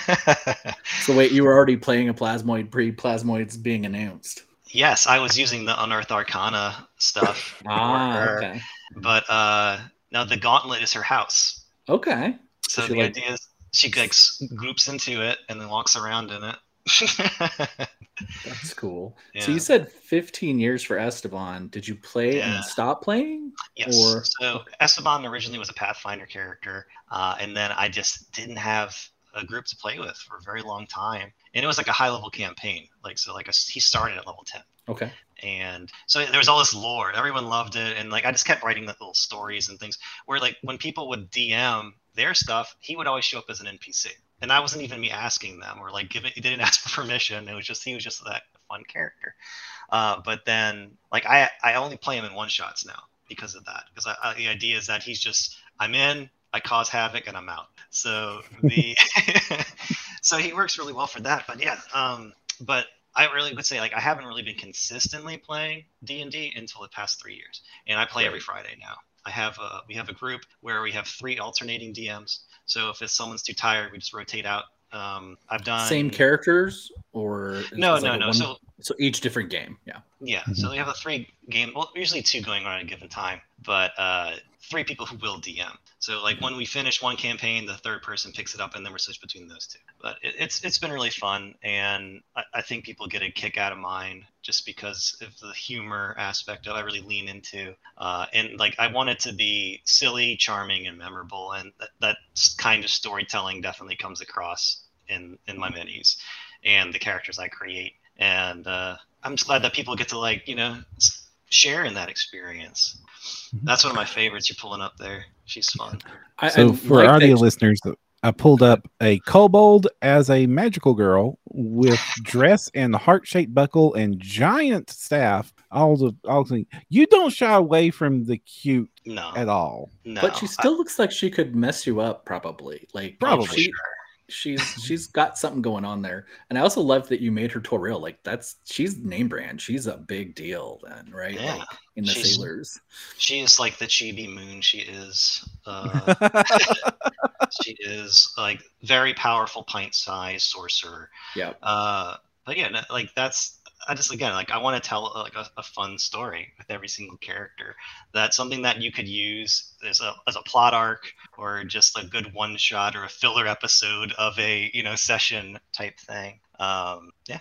So wait, you were already playing a plasmoid pre-plasmoids being announced. Yes, I was using the Unearth Arcana stuff, Ah, her, okay, but uh, now the Gauntlet is her house. okay. So she the like- idea is she like groups into it and then walks around in it. That's cool. Yeah. So you said 15 years for Esteban. Did you play and Yeah. then stop playing? Yes. Or- So Esteban originally was a Pathfinder character, uh, and then I just didn't have a group to play with for a very long time, and it was like a high level campaign. Like so, like a, he started at level ten, Okay. and so there was all this lore. Everyone loved it, and like I just kept writing the little stories and things. Where like when people would DM their stuff, he would always show up as an NPC, and that wasn't even me asking them or like giving. He didn't ask for permission. It was just he was just that fun character. Uh, but then like I I only play him in one shots now because of that. Because I, I, the idea is that he's just I'm in, I cause havoc, and I'm out. So the so he works really well for that. But yeah, um, but I really would say like I haven't really been consistently playing D and D until the past three years, and I play every Friday now. I have a we have a group where we have three alternating DMs. So if it's someone's too tired, we just rotate out. Um, I've done Same characters or is- No, is no, like no. one- So so each different game. Yeah. yeah, so we have a three game, well, usually two going on at a given time, but uh, three people who will DM. So like when we finish one campaign, the third person picks it up, and then we're switched between those two. But it, it's it's been really fun, and I, I think people get a kick out of mine just because of the humor aspect of. I really lean into, uh, and like I want it to be silly, charming, and memorable, and that, that kind of storytelling definitely comes across in in my minis and the characters I create and uh, I'm just glad that people get to like you know share in that experience. Mhm. That's one of my favorites. You're pulling up there. She's fun. I, So I for like audio that- listeners, I pulled up a kobold as a magical girl with dress and heart-shaped buckle and giant staff. All the all the you don't shy away from the cute No, at all. no. but she still looks like she could mess you up probably. Like Probably. for she, sure. She's she's got something going on there. And I also love that you made her Toril. Like that's she's name brand. She's a big deal then, right? Yeah. Like in the She's- sailors. She is like the chibi moon. She is. Uh, she is like very powerful, pint-sized sorcerer. Yeah. Uh, but yeah, like that's I just again like I want to tell like a, a fun story with every single character. That's something that you could use as a as a plot arc or just a good one shot or a filler episode of a you know session type thing. Um, yeah.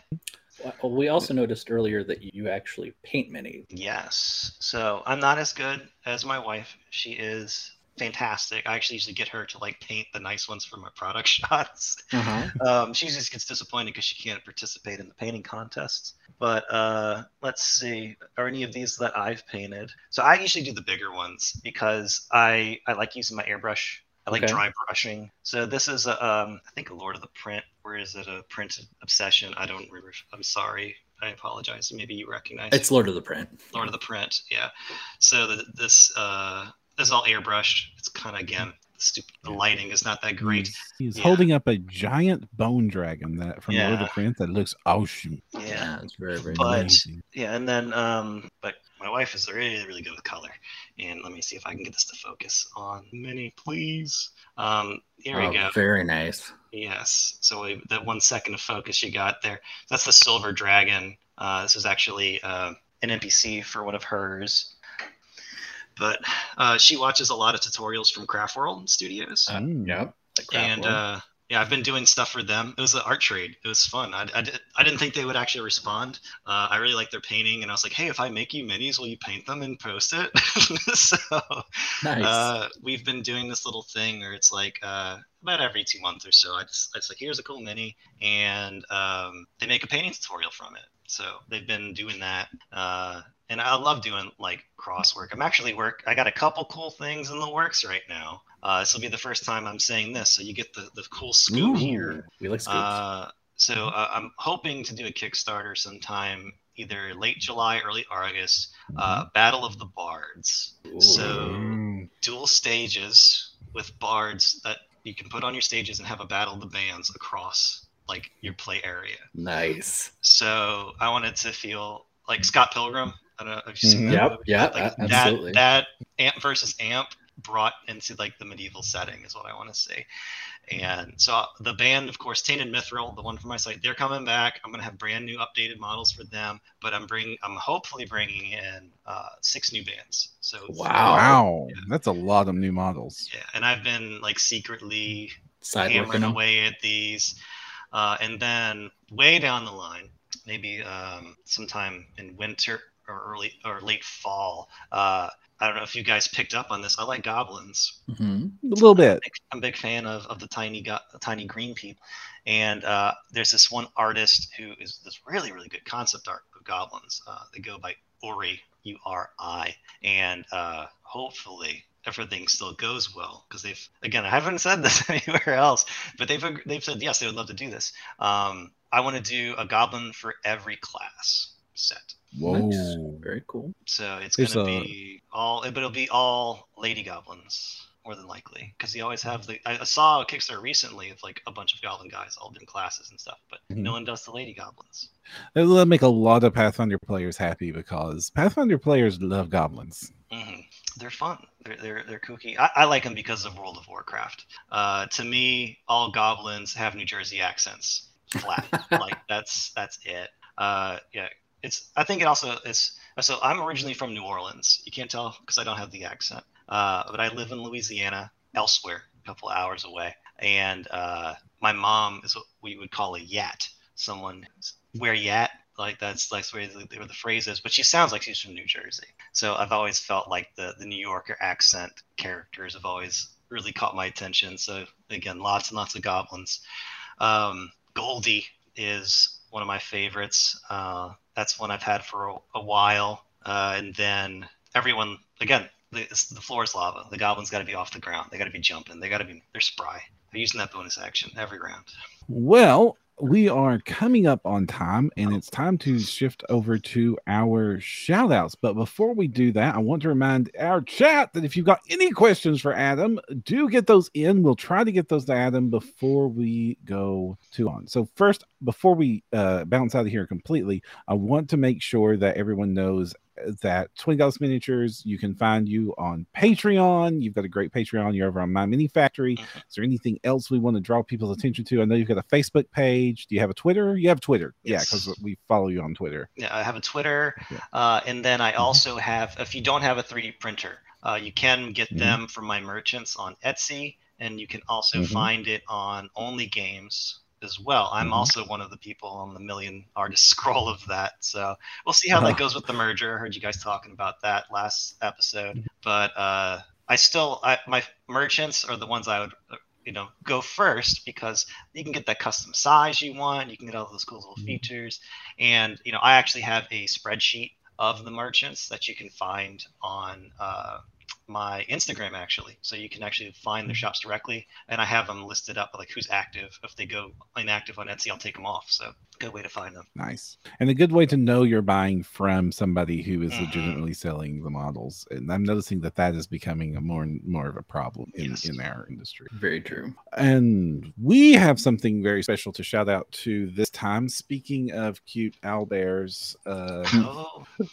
Well, we also noticed earlier that you actually paint many. Yes. So I'm not as good as my wife. She is fantastic. I actually usually get her to like paint the nice ones for my product shots. Uh-huh. Um, she just gets disappointed because she can't participate in the painting contests. But uh, let's see, are any of these that I've painted? So I usually do the bigger ones because I I like using my airbrush. I like Okay. dry brushing. So this is a um, I think a Lord of the Print, or is it a Print Obsession? I don't remember. I'm sorry. I apologize. Maybe you recognize. It's Lord of the Print. Lord of the Print. Yeah. So the, this uh, this is all airbrushed. It's kind of again the, stupid, the lighting is not that great. He's Yeah. holding up a giant bone dragon that from Lord of the Yeah. Print that looks awesome. Yeah. it's very very But- Amazing. Yeah, and then um, but my wife is really really good with color, and let me see if I can get this to focus on mini, please. Um, here Oh, we go. Very nice. Yes. So we, that one second of focus you got there. That's the silver dragon. Uh, this is actually uh, an NPC for one of hers. But uh, she watches a lot of tutorials from Craft World Studios. Uh, Mm. Yep. and uh, yeah, I've been doing stuff for them. It was an art trade. It was fun. I, I, did, I didn't think they would actually respond. Uh, I really like their painting, and I was like, hey, if I make you minis, will you paint them and post it? so nice. uh, we've been doing this little thing where it's like uh, about every two months or so. I just it's like here's a cool mini, and um, they make a painting tutorial from it. So they've been doing that, uh, and I love doing like cross work. I'm actually work. I got a couple cool things in the works right now. Uh, this will be the first time I'm saying this, so you get the the cool scoop here. we like scoops. Uh, so uh, I'm hoping to do a Kickstarter sometime, either late July, early August. Uh, Battle of the Bards. Ooh. so-. Dual stages with bards that you can put on your stages and have a battle of the bands across like your play area. nice. So I wanted to feel like Scott Pilgrim. I don't know if you've seen Mhm. that Yep, movie, yep, but, like, absolutely. That, that amp versus amp brought into like the medieval setting is what I want to say. And so the band, of course, Tainted Mithril, the one from my site, they're coming back. I'm gonna have brand new updated models for them, but I'm bringing, I'm hopefully bringing in uh, six new bands. So Wow. Wow, Yeah. that's a lot of new models. yeah, and I've been like secretly Side hammering away at these. Uh, and then way down the line, maybe um, sometime in winter or early or late fall. Uh, I don't know if you guys picked up on this. I like goblins. Mm-hmm. A little bit. I'm a big fan of, of the tiny go- tiny green people. And uh, there's this one artist who is this really really good concept art of goblins. Uh, they go by Uri U R I, and uh, hopefully everything still goes well because they've again I haven't said this anywhere else, but they've they've said yes they would love to do this. Um, I want to do a goblin for every class set. Whoa. Nice. Very cool. So it's There's gonna a- be all, but it'll be all lady goblins more than likely because you always have the. I I saw a Kickstarter recently of like a bunch of goblin guys, all in classes and stuff, but Mhm. no one does the lady goblins. It'll make a lot of Pathfinder players happy because Pathfinder players love goblins. hmm They're fun. They're they're they're kooky. I, I like them because of World of Warcraft. Uh, to me, all goblins have New Jersey accents. Flat. like that's that's it. Uh, yeah. It's. I think it also is. So I'm originally from New Orleans. You can't tell because I don't have the accent. Uh, but I live in Louisiana, elsewhere, a couple of hours away. And uh, my mom is what we would call a yat. Someone where you at? Like that's like where the, the phrase is. But she sounds like she's from New Jersey. So I've always felt like the the New Yorker accent characters have always really caught my attention. So again, lots and lots of goblins. Um, Goldie is one of my favorites. Uh, that's one I've had for a, a while. Uh, and then everyone again, the, the floor is lava. The goblins got to be off the ground. They got to be jumping. They got to be they're spry. They're using that bonus action every round. Well, we are coming up on time and it's time to shift over to our shout outs. But before we do that, I want to remind our chat that if you've got any questions for Adam, do get those in. We'll try to get those to Adam before we go to on. So, first, before we uh, bounce out of here completely, I want to make sure that everyone knows that Twin Goddess Miniatures, you can find you on Patreon. You've got a great Patreon. You're over on MyMiniFactory. Mhm. Is there anything else we want to draw people's attention to? I know you've got a Facebook page. Do you have a Twitter? You have Twitter. Yeah, because we follow you on Twitter. Yeah, I have a Twitter, Yeah. uh, and then I Mhm. also have. If you don't have a 3D printer, uh, you can get Mhm. them from my merchants on Etsy, and you can also Mhm. find it on Only Games as well. I'm Mhm. also one of the people on the Million Artist Scroll of that, so we'll see how Oh. that goes with the merger. I heard you guys talking about that last episode, Mm-hmm. but uh, I still, I, my merchants are the ones I would. uh, You know, go first because you can get that custom size you want. You can get all those cool little Mhm. features. And you know, I actually have a spreadsheet of the merchants that you can find on uh, my Instagram actually. So you can actually find their mm-hmm. shops directly, and I have them listed up like who's active. If they go inactive on Etsy, I'll take them off. So good way to find them. Nice. And a good way to know you're buying from somebody who is Mhm. legitimately selling the models. And I'm noticing that that is becoming a more and more of a problem in, Yes. in our industry. Very true. And we have something very special to shout out to this time. Speaking of cute owlbears, uh, Oh,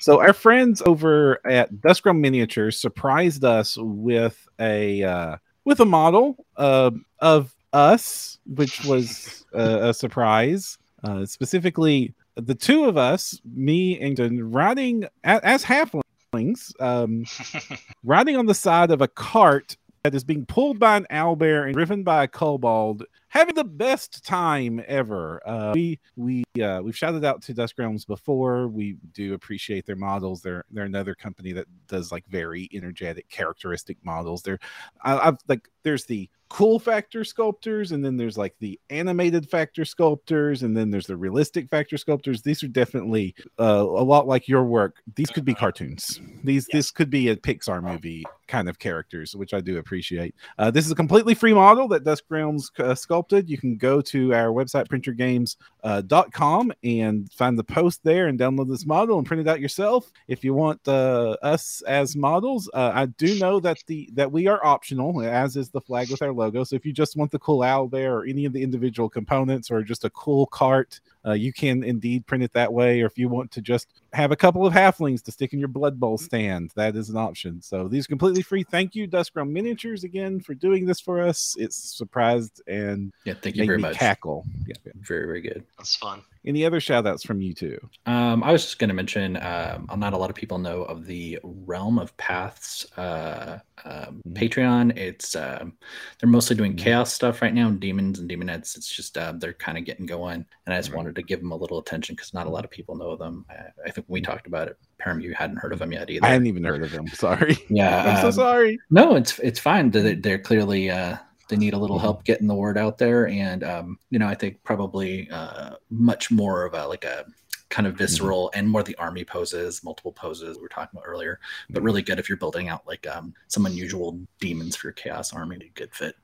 so our friends over at Duskrum Miniatures surprised us with a uh, with a model uh, of us, which was uh, a surprise. Uh, specifically, the two of us, me and riding a- as halflings, um, riding on the side of a cart that is being pulled by an owlbear and driven by a kobold, having the best time ever. Uh, we we uh, we've shouted out to Dusk Realms before. We do appreciate their models. They're they're another company that does like very energetic, characteristic models. They're I, I've like there's the cool factor sculptors and then there's like the animated factor sculptors and then there's the realistic factor sculptors these are definitely uh, a lot like your work these could be cartoons these this could be a pixar movie kind of characters which i do appreciate uh, this is a completely free model that dusk realms uh, sculpted you can go to our website printyourgames.com and find the post there and download this model and print it out yourself. If you want uh, us as models uh, i do know that the that we are optional as is the flag with our logo. So if you just want the cool owl bear or any of the individual components or just a cool cart uh, you can indeed print it that way or if you want to just have a couple of halflings to stick in your blood bowl stand that is an option so these are completely free thank you duskrum miniatures again for doing this for us it's surprised and Yeah, thank you very much. cackle yeah, yeah. Very, very good. that's fun. Any other shout outs from you too? Um, I was just going to mention, um, not a lot of people know of the Realm of Paths uh, um, mm-hmm. Patreon. It's uh, they're mostly doing mm-hmm. chaos stuff right now, and demons and demonettes. It's just uh, they're kind of getting going, and I just right. wanted to give them a little attention because not a lot of people know them. I, I think when we talked about it, Param, you hadn't heard of them yet either. I hadn't even heard of them. Sorry. Yeah, I'm so um, sorry. No, it's it's fine. They're, they're clearly uh, they need a little mm-hmm. help getting the word out there, and um, you know, I think probably uh, much more of a like a kind of mm-hmm. visceral mm-hmm. and more the army poses, multiple poses we were talking about earlier, but mm-hmm. really good if you're building out like um, some unusual demons for your chaos army. A good fit.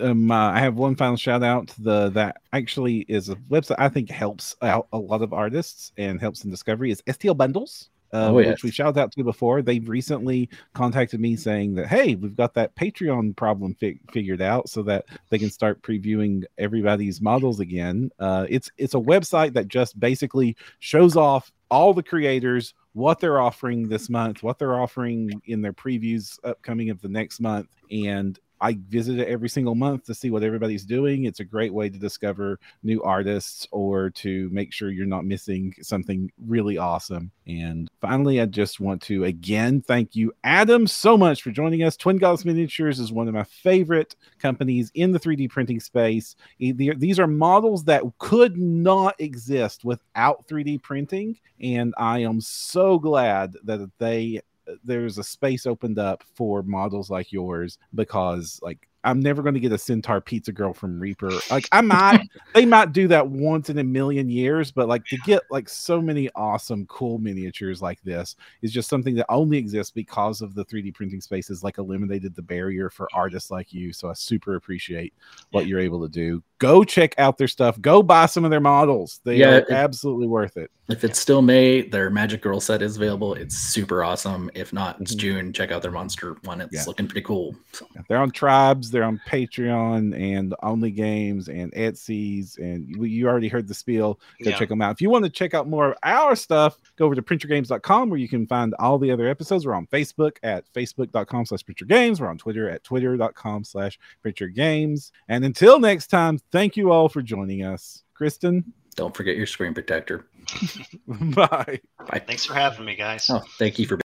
Um, uh, I have one final shout out to the that actually is a website I think helps out a lot of artists and helps in discovery is STL Bundles uh, oh, yes. which we shouted out to before. They've recently contacted me saying that, hey, we've got that Patreon problem fi- figured out so that they can start previewing everybody's models again. Uh, it's it's a website that just basically shows off all the creators what they're offering this month, what they're offering in their previews upcoming of the next month, and I visit it every single month to see what everybody's doing. It's a great way to discover new artists or to make sure you're not missing something really awesome. And finally, I just want to again thank you, Adam, so much for joining us. Twin Goddess Miniatures is one of my favorite companies in the 3D printing space. These are models that could not exist without 3D printing. And I am so glad that they there's a space opened up for models like yours because like I'm never going to get a Centaur Pizza Girl from Reaper. Like I might, they might do that once in a million years, but like to get like so many awesome, cool miniatures like this is just something that only exists because of the 3D printing spaces. Like eliminated the barrier for artists like you. So I super appreciate what you're able to do. Go check out their stuff. Go buy some of their models. They yeah, are absolutely worth it. If it's still May, their Magic Girl set is available. It's super awesome. If not, it's mm-hmm. June. Check out their Monster one. It's yeah. looking pretty cool. So. They're on Tribes they're on Patreon and Only Games and Etsy's, and you already heard the spiel. Go yeah. check them out. If you want to check out more of our stuff, go over to printyourgames.com where you can find all the other episodes. We're on Facebook at facebook.com slash printyourgames. We're on Twitter at twitter.com slash printyourgames. And until next time, thank you all for joining us. Kristen? Don't forget your screen protector. Bye. Bye. Thanks for having me, guys. Oh, thank you for